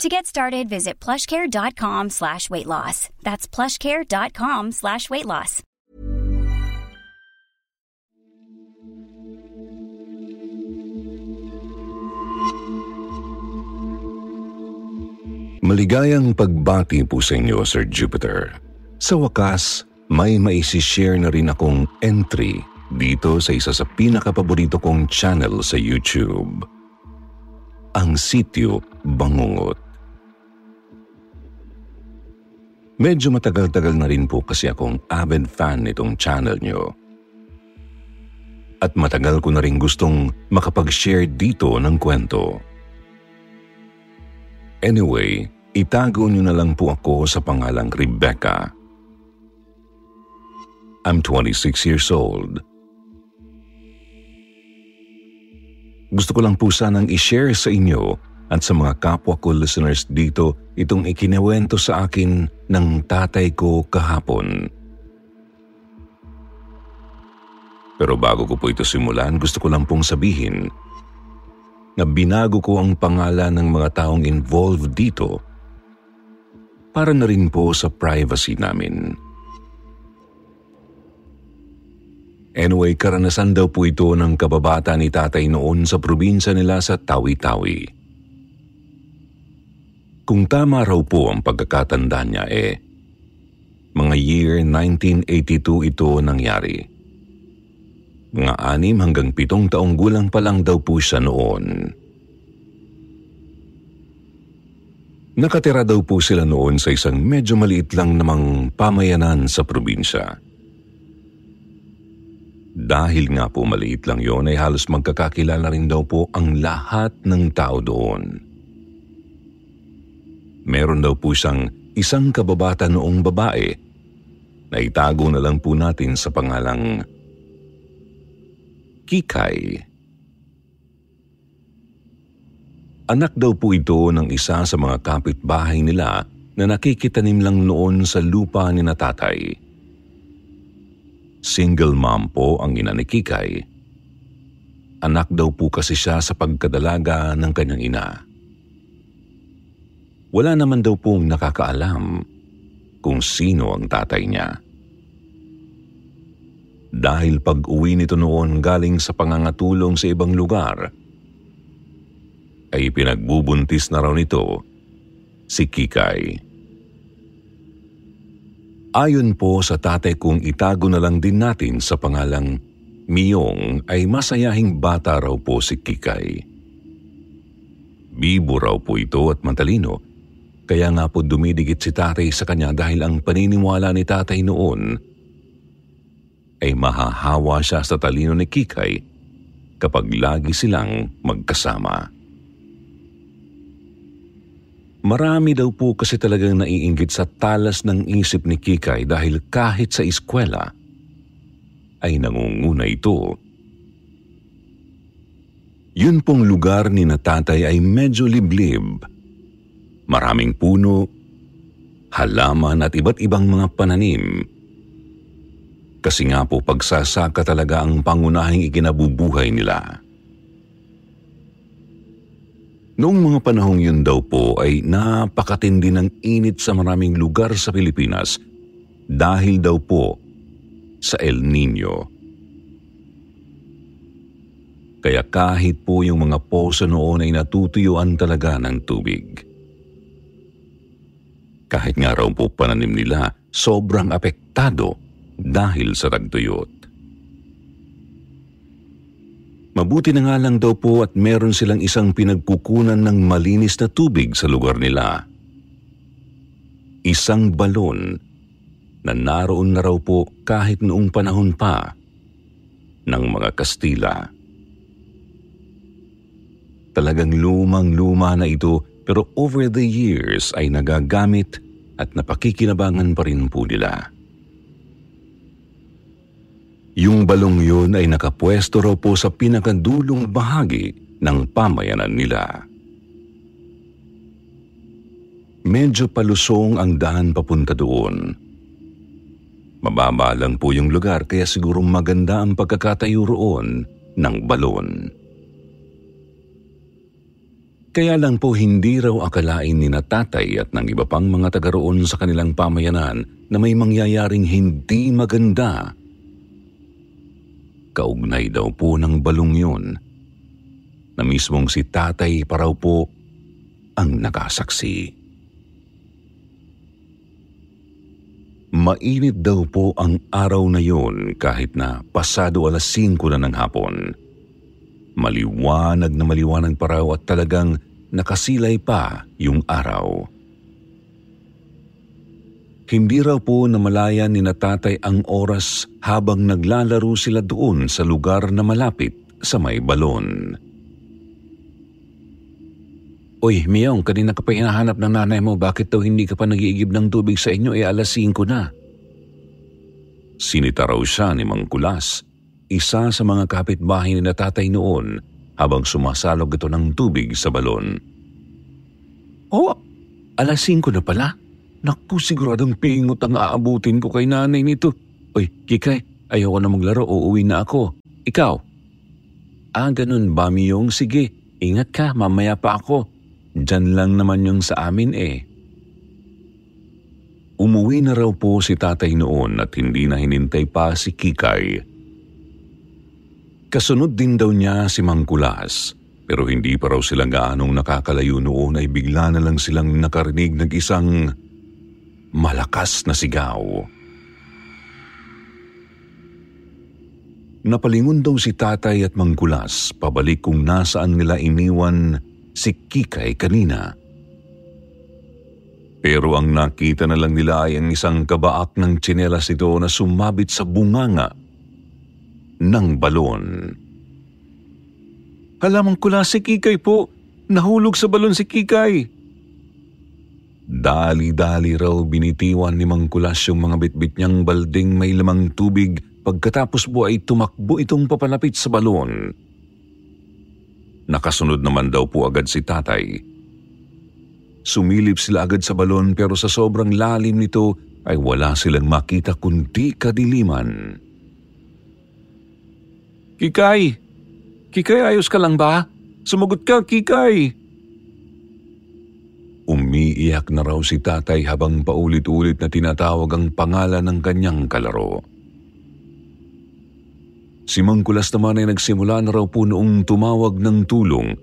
To get started, visit plushcare.com slash weight loss. That's plushcare.com slash weight loss. Maligayang pagbati po sa inyo, Sir Jupiter. Sa wakas, may maisishare na rin akong entry dito sa isa sa pinakapaborito kong channel sa YouTube. Ang sityo Bangungot. Medyo matagal-tagal na rin po kasi akong avid fan nitong channel nyo. At matagal ko na rin gustong makapag-share dito ng kwento. Anyway, itago nyo na lang po ako sa pangalang Rebecca. I'm 26 years old. Gusto ko lang po sanang i-share sa inyo at sa mga kapwa ko listeners dito itong ikinewento sa akin ng tatay ko kahapon. Pero bago ko po ito simulan, gusto ko lang pong sabihin na binago ko ang pangalan ng mga taong involved dito para na rin po sa privacy namin. Anyway, karanasan daw po ito ng kababata ni tatay noon sa probinsya nila sa Tawi-Tawi. Kung tama raw po ang pagkakatanda niya eh, mga year 1982 ito nangyari. Mga anim hanggang pitong taong gulang pa lang daw po siya noon. Nakatira daw po sila noon sa isang medyo maliit lang namang pamayanan sa probinsya. Dahil nga po maliit lang yon ay halos magkakakilala rin daw po ang lahat ng tao doon. Meron daw po siyang isang kababata noong babae na itago na lang po natin sa pangalang Kikay. Anak daw po ito ng isa sa mga kapitbahay nila na nakikitanim lang noon sa lupa ni natatay. Single mom po ang ina ni Kikay. Anak daw po kasi siya sa pagkadalaga ng kanyang ina. Wala naman daw pong nakakaalam kung sino ang tatay niya. Dahil pag uwi nito noon galing sa pangangatulong sa ibang lugar, ay pinagbubuntis na raw nito si Kikay. Ayon po sa tatay kong itago na lang din natin sa pangalang Miyong ay masayahing bata raw po si Kikay. Bibo raw po ito at matalino, kaya nga po dumidigit si tatay sa kanya dahil ang paniniwala ni tatay noon ay mahahawa siya sa talino ni Kikay kapag lagi silang magkasama. Marami daw po kasi talagang naiinggit sa talas ng isip ni Kikay dahil kahit sa eskwela ay nangunguna ito. Yun pong lugar ni natatay ay medyo liblib. Maraming puno, halaman at iba't ibang mga pananim. Kasi nga po pagsasaka talaga ang pangunahing ikinabubuhay nila. Noong mga panahong yun daw po ay napakatindi ng init sa maraming lugar sa Pilipinas dahil daw po sa El Nino. Kaya kahit po yung mga poso noon ay natutuyuan talaga ng tubig. Kahit nga raw po pananim nila, sobrang apektado dahil sa tagtuyot. Mabuti na nga lang daw po at meron silang isang pinagkukunan ng malinis na tubig sa lugar nila. Isang balon na naroon na raw po kahit noong panahon pa ng mga Kastila. Talagang lumang-luma na ito pero over the years ay nagagamit at napakikinabangan pa rin po nila. Yung balong yun ay nakapwesto raw po sa pinakadulong bahagi ng pamayanan nila. Medyo palusong ang daan papunta doon. Mababa lang po yung lugar kaya sigurong maganda ang pagkakatayo roon ng balon. Kaya lang po hindi raw akalain ni natatay at ng iba pang mga taga roon sa kanilang pamayanan na may mangyayaring hindi maganda. Kaugnay daw po ng balong yun na mismong si tatay pa raw po ang nakasaksi. Mainit daw po ang araw na yun kahit na pasado alas 5 na ng hapon. Maliwanag na maliwanag pa raw at talagang nakasilay pa yung araw. Hindi raw po namalayan ni natatay ang oras habang naglalaro sila doon sa lugar na malapit sa may balon. Uy, Miyong, kanina ka pa hinahanap ng nanay mo. Bakit daw hindi ka pa nagiigib ng tubig sa inyo? Eh, alas 5 na. Sinita raw siya ni Mang Kulas, isa sa mga kapitbahay ni natatay noon habang sumasalog ito ng tubig sa balon. Oh, alas 5 na pala. Naku, siguradong pingot ang aabutin ko kay nanay nito. Uy, Kikay, ayoko na maglaro, uuwi na ako. Ikaw? Ah, ganun ba, Miyong? Sige, ingat ka, mamaya pa ako. Diyan lang naman yung sa amin eh. Umuwi na raw po si tatay noon at hindi na hinintay pa si Kikay. Kasunod din daw niya si Mangkulas pero hindi pa raw sila gaanong nakakalayo noon ay bigla na lang silang nakarinig ng isang malakas na sigaw. Napalingon daw si tatay at Mangkulas pabalik kung nasaan nila iniwan si Kikay kanina. Pero ang nakita na lang nila ay ang isang kabaak ng tsinelas ito na sumabit sa bunganga ng balon. Halamang kula si Kikay po. Nahulog sa balon si Kikay. Dali-dali raw binitiwan ni Mangkulas yung mga bitbit niyang balding may lamang tubig pagkatapos po ay tumakbo itong papalapit sa balon. Nakasunod naman daw po agad si tatay. Sumilip sila agad sa balon pero sa sobrang lalim nito ay wala silang makita kundi kadiliman. Kikay! Kikay, ayos ka lang ba? Sumagot ka, Kikay! Umiiyak na raw si tatay habang paulit-ulit na tinatawag ang pangalan ng kanyang kalaro. Si Mangkulas naman ay nagsimula na raw po noong tumawag ng tulong.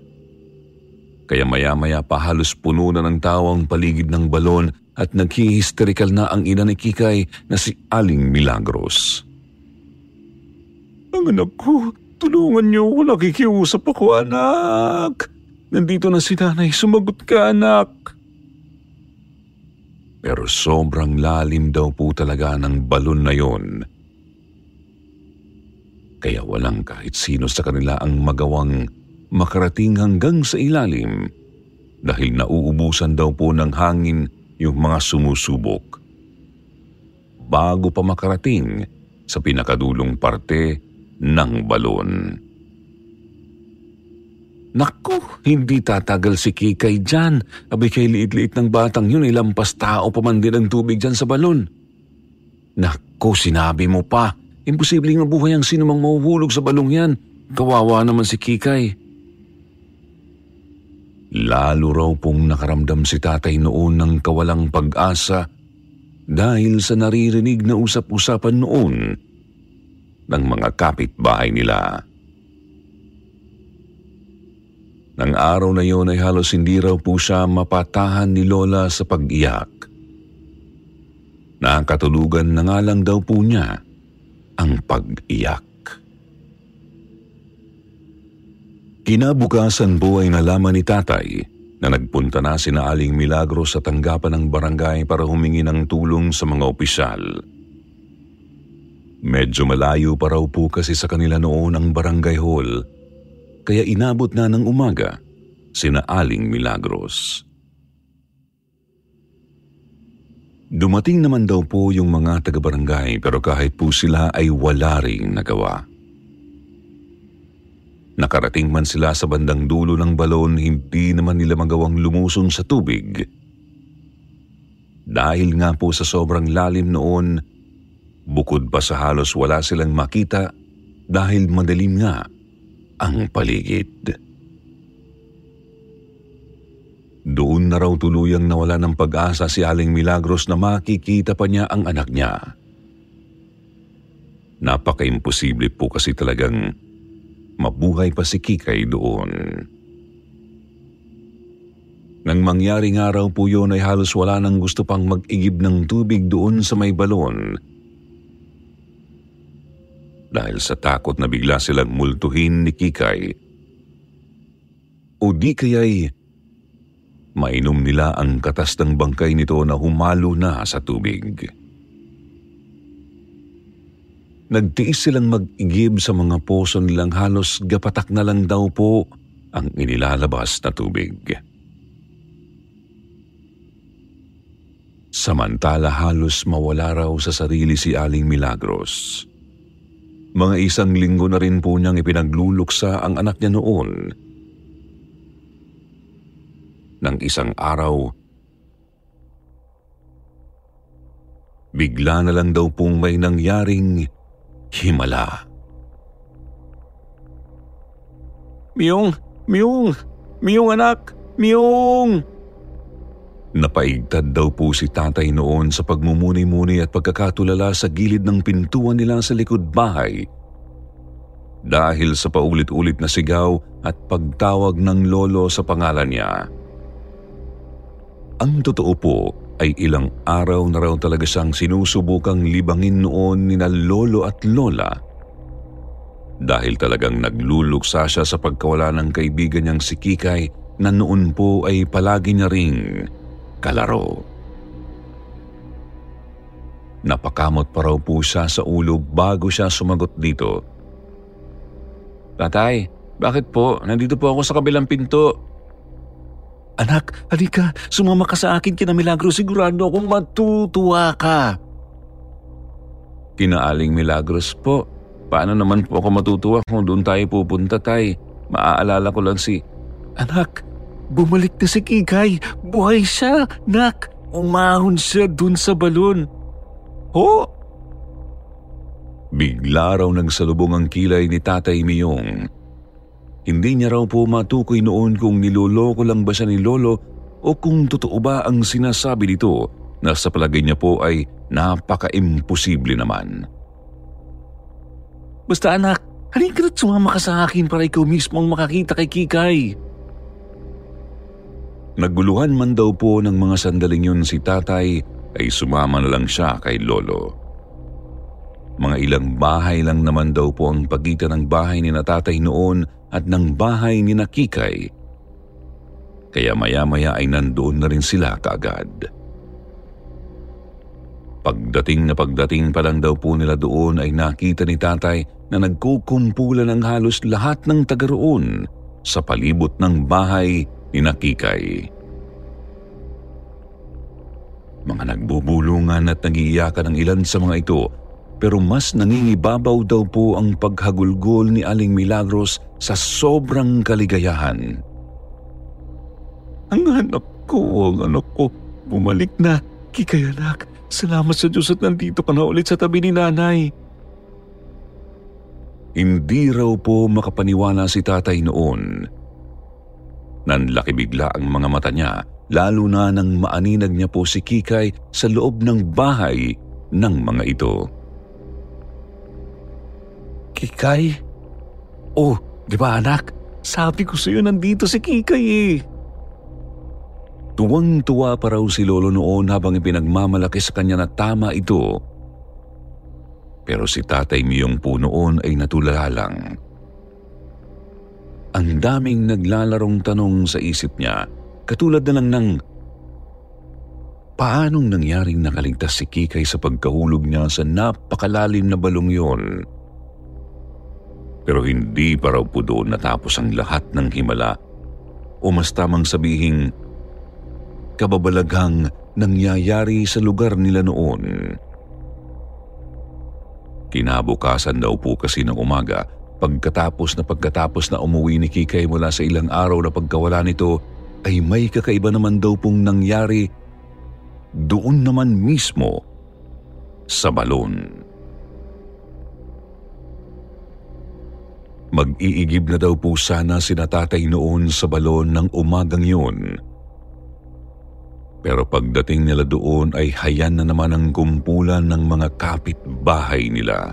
Kaya maya-maya pa halos puno na ng tao ang paligid ng balon at naghihisterikal na ang ina ni Kikay na si Aling Milagros. Ang anak ko, tulungan niyo ako, nakikiusap ako anak. Nandito na si nanay, sumagot ka anak. Pero sobrang lalim daw po talaga ng balon na yon kaya walang kahit sino sa kanila ang magawang makarating hanggang sa ilalim dahil nauubusan daw po ng hangin yung mga sumusubok. Bago pa makarating sa pinakadulong parte ng balon. Naku, hindi tatagal si Kikay dyan. Abi kay liit-liit ng batang yun, ilampas tao pa man din ang tubig dyan sa balon. Naku, sinabi mo pa, Imposibleng mabuhay ang sino mang mahuhulog sa balong yan. Kawawa naman si Kikay. Lalo raw pong nakaramdam si tatay noon ng kawalang pag-asa dahil sa naririnig na usap-usapan noon ng mga kapitbahay nila. Nang araw na yon ay halos hindi raw po siya mapatahan ni Lola sa pag-iyak. Nakatulugan na nga lang daw po niya ang pag-iyak. Kinabukasan po ay nalaman ni tatay na nagpunta na si Aling Milagro sa tanggapan ng barangay para humingi ng tulong sa mga opisyal. Medyo malayo pa raw po kasi sa kanila noon ang barangay hall, kaya inabot na ng umaga si na Aling Milagros. Dumating naman daw po yung mga taga-barangay pero kahit po sila ay wala ring nagawa. Nakarating man sila sa bandang dulo ng balon, hindi naman nila magawang lumusong sa tubig. Dahil nga po sa sobrang lalim noon, bukod pa sa halos wala silang makita dahil madilim nga ang paligid. Doon na raw tuluyang nawala ng pag-asa si Aling Milagros na makikita pa niya ang anak niya. Napaka-imposible po kasi talagang mabuhay pa si Kikay doon. Nang mangyari nga raw po yun ay halos wala nang gusto pang mag-igib ng tubig doon sa may balon. Dahil sa takot na bigla silang multuhin ni Kikay. O di kaya'y mainom nila ang katas ng bangkay nito na humalo na sa tubig. Nagtiis silang mag-igib sa mga poso nilang halos gapatak na lang daw po ang inilalabas na tubig. Samantala halos mawala raw sa sarili si Aling Milagros. Mga isang linggo na rin po niyang ipinagluluksa ang anak niya noon ng isang araw. Bigla na lang daw pong may nangyaring himala. Miyong! Miyong! Miyong anak! Miyong! Napaigtad daw po si tatay noon sa pagmumuni-muni at pagkakatulala sa gilid ng pintuan nila sa likod bahay dahil sa paulit-ulit na sigaw at pagtawag ng lolo sa pangalan niya. Ang totoo po ay ilang araw na raw talaga siyang sinusubukang libangin noon ni na lolo at lola dahil talagang nagluluksa siya sa pagkawala ng kaibigan niyang si Kikay na noon po ay palagi niya ring kalaro. Napakamot pa raw po siya sa ulo bago siya sumagot dito. Tatay, bakit po? Nandito po ako sa kabilang pinto. Anak, halika, sumama ka sa akin kina Milagro, sigurado akong matutuwa ka. Kinaaling Milagros po, paano naman po ako matutuwa kung doon tayo pupunta tay? Maaalala ko lang si... Anak, bumalik na si Kikay, buhay siya, nak, umahon siya doon sa balon. Ho? Bigla raw nagsalubong ang kilay ni Tatay Miyong hindi niya raw po matukoy noon kung niloloko lang ba siya ni Lolo o kung totoo ba ang sinasabi nito na sa palagay niya po ay napaka-imposible naman. Basta anak, halika na't sumama ka sa akin para ikaw mismo ang makakita kay Kikay. Naguluhan man daw po ng mga sandaling yun si tatay ay sumama na lang siya kay Lolo. Mga ilang bahay lang naman daw po ang pagitan ng bahay ni na tatay noon at ng bahay ni Nakikay. Kaya maya-maya ay nandoon na rin sila kaagad. Pagdating na pagdating pa lang daw po nila doon ay nakita ni tatay na nagkukumpulan ng halos lahat ng taga roon sa palibot ng bahay ni Nakikay. Mga nagbubulungan at nagiiyakan ang ilan sa mga ito pero mas nangingibabaw daw po ang paghagulgol ni Aling Milagros sa sobrang kaligayahan. Ang anak ko, ang anak ko, bumalik na. Kikay anak, salamat sa Diyos at nandito ka na ulit sa tabi ni nanay. Hindi raw po makapaniwala si tatay noon. Nanlaki bigla ang mga mata niya, lalo na nang maaninag niya po si Kikay sa loob ng bahay ng mga ito. Kikay? Oh, di ba anak? Sabi ko sa'yo nandito si Kikay eh. Tuwang-tuwa pa raw si Lolo noon habang ipinagmamalaki sa kanya na tama ito. Pero si Tatay Miyong po noon ay natulala lang. Ang daming naglalarong tanong sa isip niya, katulad na lang ng Paanong nangyaring nakaligtas si Kikay sa pagkahulog niya sa napakalalim na balong yon? Pero hindi pa raw po doon natapos ang lahat ng himala o mas tamang sabihing kababalaghang nangyayari sa lugar nila noon. Kinabukasan daw po kasi ng umaga, pagkatapos na pagkatapos na umuwi ni Kikay mula sa ilang araw na pagkawala nito, ay may kakaiba naman daw pong nangyari doon naman mismo sa balon. Mag-iigib na daw po sana si natatay noon sa balon ng umagang yun. Pero pagdating nila doon ay hayan na naman ang kumpulan ng mga kapitbahay nila.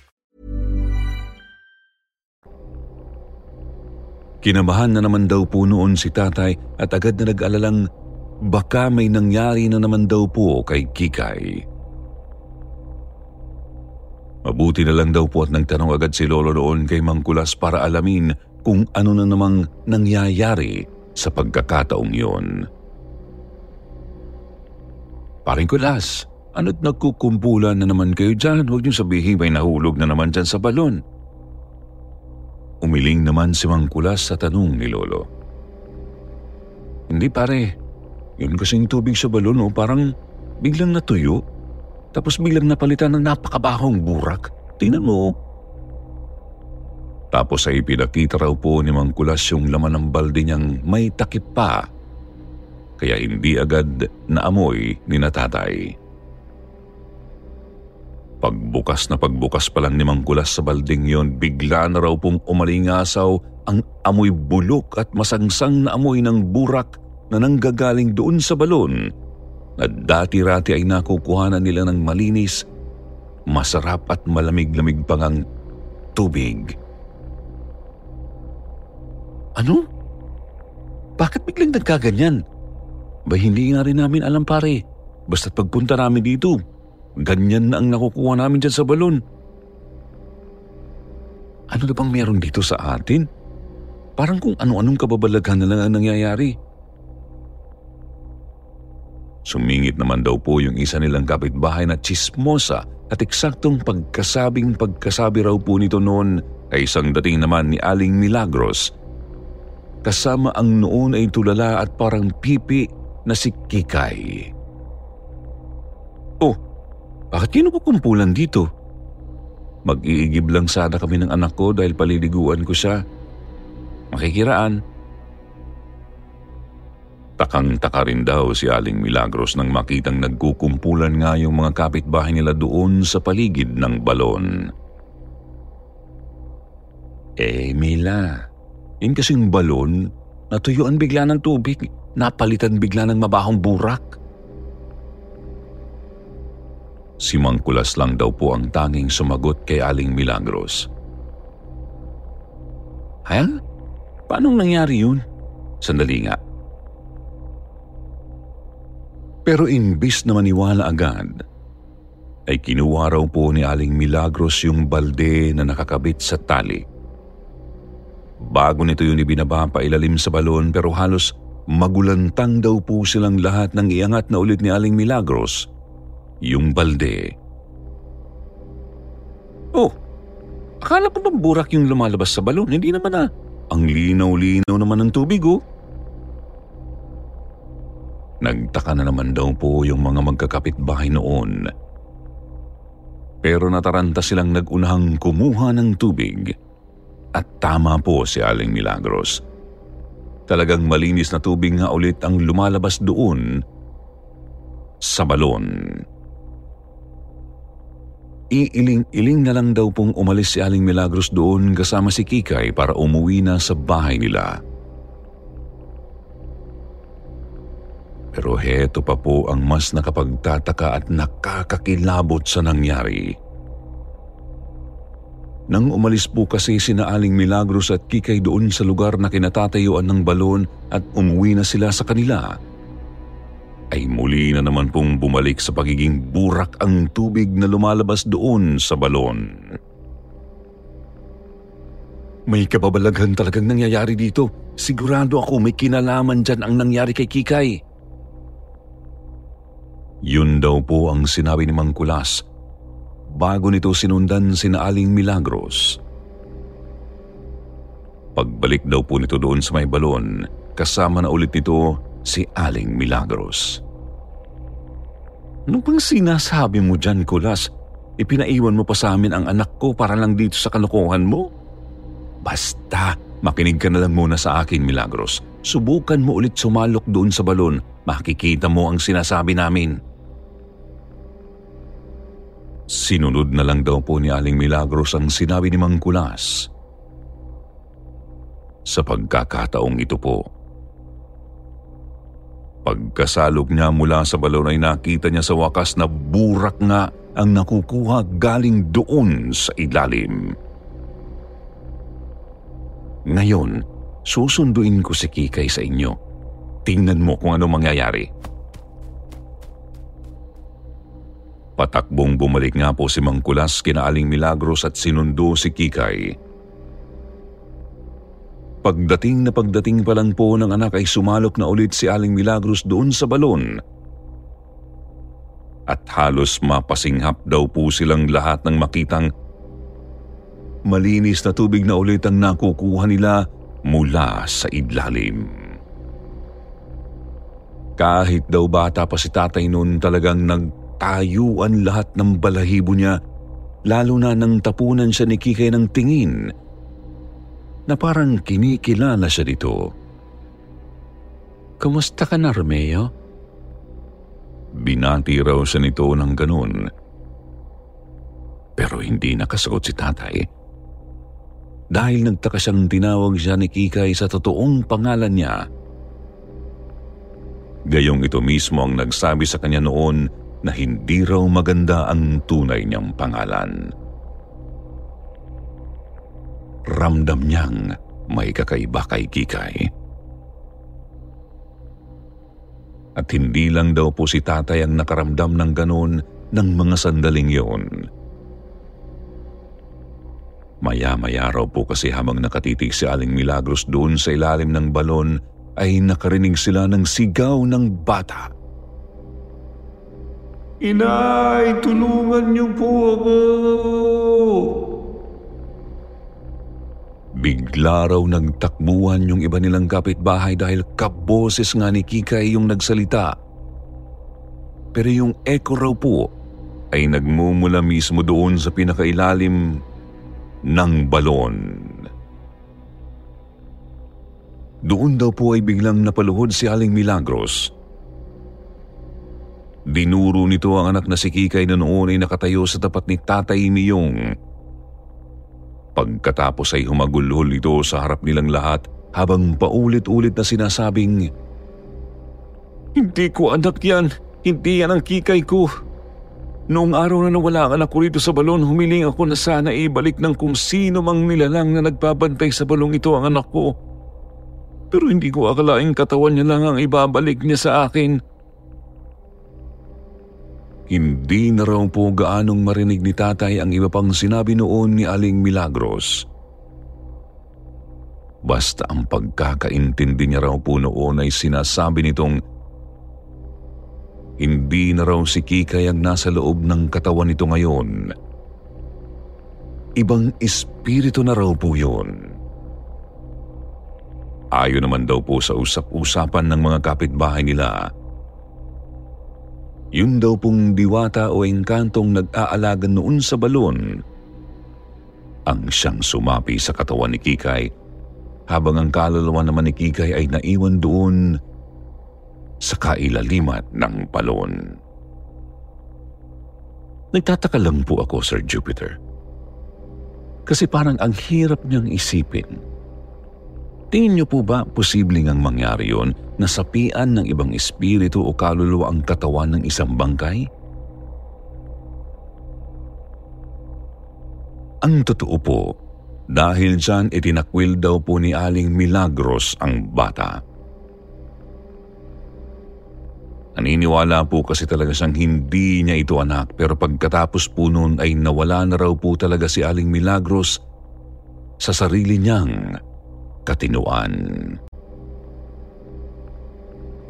Kinabahan na naman daw po noon si tatay at agad na nag-alalang baka may nangyari na naman daw po kay Kikay. Mabuti na lang daw po at nagtanong agad si Lolo noon kay Mangkulas para alamin kung ano na namang nangyayari sa pagkakataong yun. Paring Kulas, ano't nagkukumpulan na naman kayo dyan? Huwag niyo sabihin may nahulog na naman dyan sa balon. Umiling naman si Mangkulas sa tanong ni Lolo. Hindi pare, yun kasing tubig sa balon oh, parang biglang natuyo. Tapos biglang napalitan ng napakabahong burak. Tingnan mo. Oh. Tapos ay pinakita raw po ni Mangkulas yung laman ng balde niyang may takip pa. Kaya hindi agad naamoy ni natatay. Pagbukas na pagbukas pa lang ni Mangkulas sa balding yon, bigla na raw pong umalingasaw ang amoy bulok at masangsang na amoy ng burak na nanggagaling doon sa balon na dati-rati ay nakukuhanan nila ng malinis, masarap at malamig-lamig pang ang tubig. Ano? Bakit biglang nagkaganyan? Ba hindi nga rin namin alam pare. Basta't pagpunta namin dito, ganyan na ang nakukuha namin dyan sa balon. Ano na bang meron dito sa atin? Parang kung ano-anong kababalaghan na lang ang nangyayari. Sumingit naman daw po yung isa nilang kapitbahay na chismosa at eksaktong pagkasabing pagkasabi raw po nito noon ay isang dating naman ni Aling Milagros. Kasama ang noon ay tulala at parang pipi na si Kikay. Oh, bakit kinukukumpulan dito? Mag-iigib lang sana kami ng anak ko dahil paliliguan ko siya. Makikiraan, Takang-taka rin daw si Aling Milagros nang makitang nagkukumpulan nga yung mga kapitbahay nila doon sa paligid ng balon. Eh, Mila, yun kasing balon, natuyuan bigla ng tubig, napalitan bigla ng mabahong burak. Si Mangkulas lang daw po ang tanging sumagot kay Aling Milagros. Ha? Paanong nangyari yun? Sandali nga. Pero imbis na maniwala agad, ay kinuha raw po ni Aling Milagros yung balde na nakakabit sa tali. Bago nito yun ibinaba pa ilalim sa balon pero halos magulantang daw po silang lahat nang iangat na ulit ni Aling Milagros yung balde. Oh, akala ko bang burak yung lumalabas sa balon? Hindi naman ah. Ang linaw-linaw naman ng tubig oh. Nagtaka na naman daw po yung mga magkakapit-bahay noon. Pero nataranta silang nagunahang kumuha ng tubig. At tama po si Aling Milagros. talagang malinis na tubig nga ulit ang lumalabas doon sa balon. Iiling-iling na lang daw pong umalis si Aling Milagros doon kasama si Kikay para umuwi na sa bahay nila. Pero heto pa po ang mas nakapagtataka at nakakakilabot sa nangyari. Nang umalis po kasi sina Aling Milagros at Kikay doon sa lugar na kinatatayuan ng balon at umuwi na sila sa kanila, ay muli na naman pong bumalik sa pagiging burak ang tubig na lumalabas doon sa balon. May kababalaghan talagang nangyayari dito. Sigurado ako may kinalaman dyan ang nangyari kay Kikay. Yun daw po ang sinabi ni Mang Kulas bago nito sinundan sina Aling Milagros. Pagbalik daw po nito doon sa may balon, kasama na ulit nito si Aling Milagros. Ano bang sinasabi mo dyan, Kulas? Ipinaiwan mo pa sa amin ang anak ko para lang dito sa kalokohan mo? Basta, makinig ka na lang muna sa akin, Milagros. Subukan mo ulit sumalok doon sa balon. Makikita mo ang sinasabi namin. Sinunod na lang daw po ni Aling Milagros ang sinabi ni Mang Kulas. Sa pagkakataong ito po, Pagkasalog niya mula sa balon ay nakita niya sa wakas na burak nga ang nakukuha galing doon sa ilalim. Ngayon, susunduin ko si Kikay sa inyo. Tingnan mo kung ano mangyayari. Patakbong bumalik nga po si Mangkulas kina Aling Milagros at sinundo si Kikay. Pagdating na pagdating pa lang po ng anak ay sumalok na ulit si Aling Milagros doon sa balon. At halos mapasinghap daw po silang lahat ng makitang malinis na tubig na ulit ang nakukuha nila mula sa idlalim. Kahit daw bata pa si tatay noon talagang nagtayuan lahat ng balahibo niya lalo na nang tapunan siya ni Kikay ng tingin na parang kinikilala siya dito. Kumusta ka na, Romeo? Binati raw siya nito ng ganun. Pero hindi nakasagot si tatay. Dahil nagtaka siyang tinawag siya ni Kikay sa totoong pangalan niya. Gayong ito mismo ang nagsabi sa kanya noon na hindi raw maganda ang tunay niyang pangalan ramdam niyang may kakaiba kay Kikay. At hindi lang daw po si tatay ang nakaramdam ng ganon ng mga sandaling yun. Maya-maya raw po kasi habang nakatitig si Aling Milagros doon sa ilalim ng balon ay nakarinig sila ng sigaw ng bata. Inay, tulungan niyo po ako! Bigla raw nagtakbuhan yung iba nilang kapitbahay dahil kaboses nga ni Kikay yung nagsalita. Pero yung echo raw po ay nagmumula mismo doon sa pinakailalim ng balon. Doon daw po ay biglang napaluhod si Aling Milagros. Dinuro nito ang anak na si Kikay na noon ay nakatayo sa tapat ni Tatay Miyong Pagkatapos ay humagulhol ito sa harap nilang lahat habang paulit-ulit na sinasabing, Hindi ko anak yan, hindi yan ang kikay ko. Noong araw na nawala ang anak ko rito sa balon, humiling ako na sana ibalik ng kung sino mang nilalang na nagbabantay sa balong ito ang anak ko. Pero hindi ko akalaing katawan niya lang ang ibabalik niya sa akin. Hindi na raw po gaanong marinig ni tatay ang iba pang sinabi noon ni Aling Milagros. Basta ang pagkakaintindi niya raw po noon ay sinasabi nitong hindi na raw si Kikay ang nasa loob ng katawan nito ngayon. Ibang espiritu na raw po yun. Ayon naman daw po sa usap-usapan ng mga kapitbahay nila, yun daw pong diwata o engkantong nag-aalaga noon sa balon ang siyang sumapi sa katawan ni Kikay habang ang kaluluwa naman ni Kikay ay naiwan doon sa kailalimat ng balon. Nagtataka lang po ako, Sir Jupiter. Kasi parang ang hirap niyang isipin. Tingin po ba posibleng ang mangyari yon na sapian ng ibang espiritu o kaluluwa ang katawan ng isang bangkay? Ang totoo po, dahil dyan itinakwil daw po ni Aling Milagros ang bata. Naniniwala po kasi talaga siyang hindi niya ito anak pero pagkatapos po noon ay nawala na raw po talaga si Aling Milagros sa sarili niyang katinuan.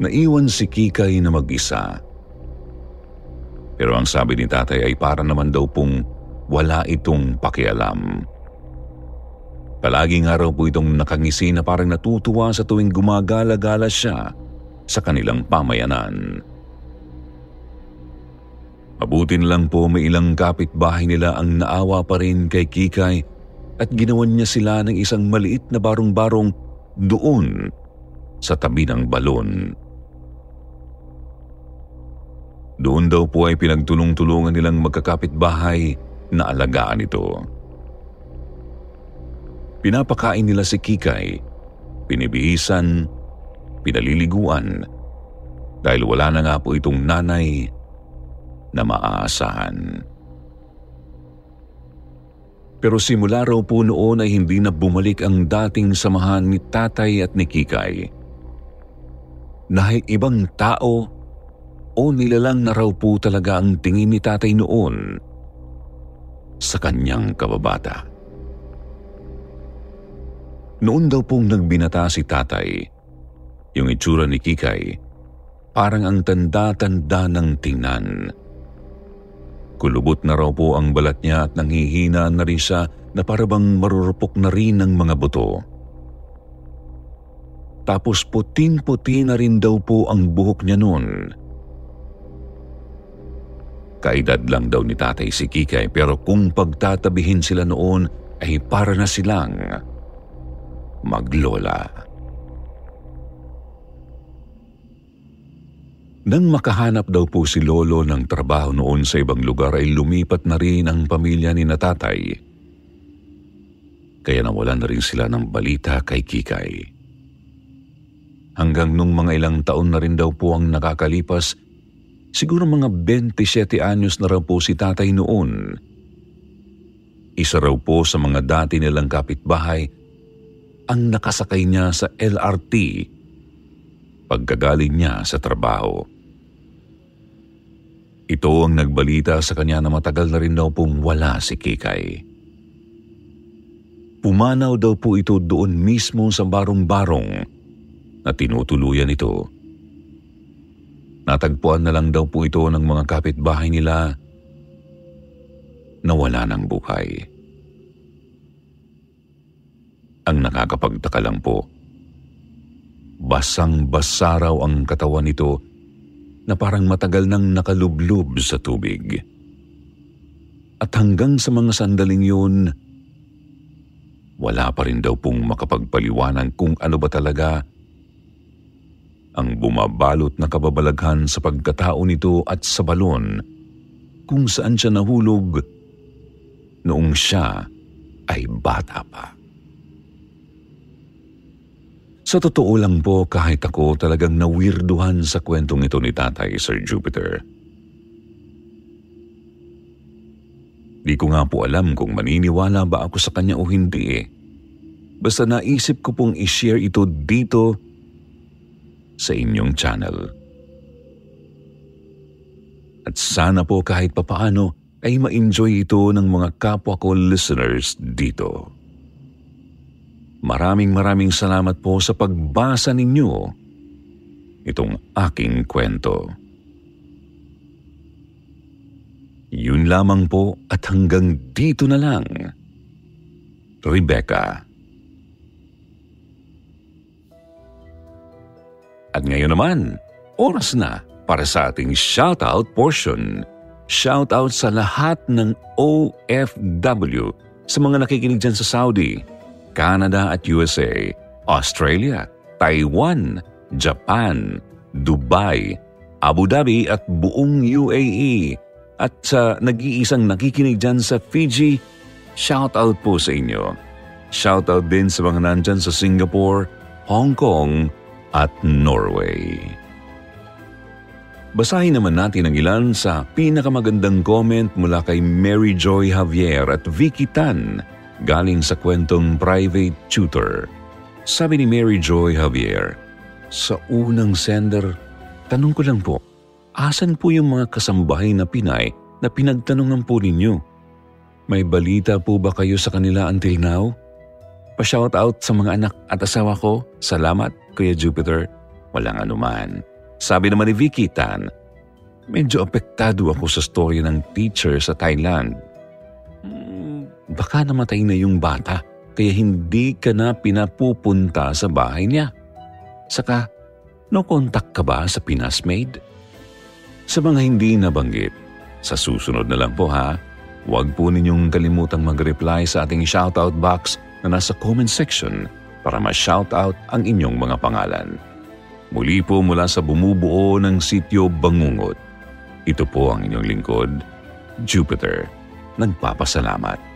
Naiwan si Kikay na mag-isa. Pero ang sabi ni tatay ay para naman daw pong wala itong pakialam. Palagi nga raw po itong nakangisi na parang natutuwa sa tuwing gumagala-gala siya sa kanilang pamayanan. Mabutin lang po may ilang kapitbahay nila ang naawa pa rin kay Kikay at ginawan niya sila ng isang maliit na barong-barong doon sa tabi ng balon. Doon daw po ay pinagtulong-tulungan nilang magkakapitbahay na alagaan ito. Pinapakain nila si Kikay, pinibihisan, pinaliliguan, dahil wala na nga po itong nanay na maaasahan. Pero simula raw po noon ay hindi na bumalik ang dating samahan ni tatay at ni Kikay. Dahil ibang tao o nilalang na raw po talaga ang tingin ni tatay noon sa kanyang kababata. Noon daw pong nagbinata si tatay, yung itsura ni Kikay, parang ang tanda-tanda ng tingnan. Kulubot na raw po ang balat niya at nanghihina na rin siya na parabang marurupok na rin ng mga buto. Tapos puting-puti na rin daw po ang buhok niya noon. Kaedad lang daw ni tatay si Kikay pero kung pagtatabihin sila noon ay para na silang maglola. Nang makahanap daw po si Lolo ng trabaho noon sa ibang lugar ay lumipat na rin ang pamilya ni natatay. Kaya nawalan na rin sila ng balita kay Kikay. Hanggang nung mga ilang taon na rin daw po ang nakakalipas, siguro mga 27 anyos na raw po si tatay noon. Isa raw po sa mga dati nilang kapitbahay ang nakasakay niya sa LRT pagkagaling niya sa trabaho. Ito ang nagbalita sa kanya na matagal na rin daw pong wala si Kikay. Pumanaw daw po ito doon mismo sa barong-barong na tinutuluyan ito. Natagpuan na lang daw po ito ng mga kapitbahay nila na wala ng buhay. Ang nakakapagtaka lang po, basang-basa raw ang katawan nito na parang matagal nang nakalublob sa tubig. At hanggang sa mga sandaling yun, wala pa rin daw pong makapagpaliwanag kung ano ba talaga ang bumabalot na kababalaghan sa pagkatao nito at sa balon kung saan siya nahulog noong siya ay bata pa. Sa totoo lang po kahit ako talagang nawirduhan sa kwentong ito ni Tatay Sir Jupiter. Di ko nga po alam kung maniniwala ba ako sa kanya o hindi eh. Basta naisip ko pong i-share ito dito sa inyong channel. At sana po kahit papaano ay ma-enjoy ito ng mga kapwa ko listeners dito. Maraming maraming salamat po sa pagbasa ninyo itong aking kwento. Yun lamang po at hanggang dito na lang. Rebecca. At ngayon naman, oras na para sa ating shoutout portion. Shoutout sa lahat ng OFW sa mga nakikinig dyan sa Saudi, Canada at USA, Australia, Taiwan, Japan, Dubai, Abu Dhabi at buong UAE. At sa nag-iisang nakikinig dyan sa Fiji, shout out po sa inyo. Shout out din sa mga nandyan sa Singapore, Hong Kong at Norway. Basahin naman natin ang ilan sa pinakamagandang comment mula kay Mary Joy Javier at Vicky Tan galing sa kwentong Private Tutor. Sabi ni Mary Joy Javier, Sa unang sender, tanong ko lang po, asan po yung mga kasambahay na Pinay na pinagtanungan po ninyo? May balita po ba kayo sa kanila until now? Pa-shout out sa mga anak at asawa ko. Salamat, Kuya Jupiter. Walang anuman. Sabi naman ni Vicky Tan, medyo apektado ako sa storya ng teacher sa Thailand. Baka namatay na yung bata kaya hindi ka na pinapupunta sa bahay niya. Saka, no contact ka ba sa Pinas Maid? Sa mga hindi nabanggit, sa susunod na lang po ha, huwag po ninyong kalimutang mag-reply sa ating shoutout box na nasa comment section para ma-shoutout ang inyong mga pangalan. Muli po mula sa bumubuo ng sityo Bangungot. Ito po ang inyong lingkod, Jupiter. Nagpapasalamat.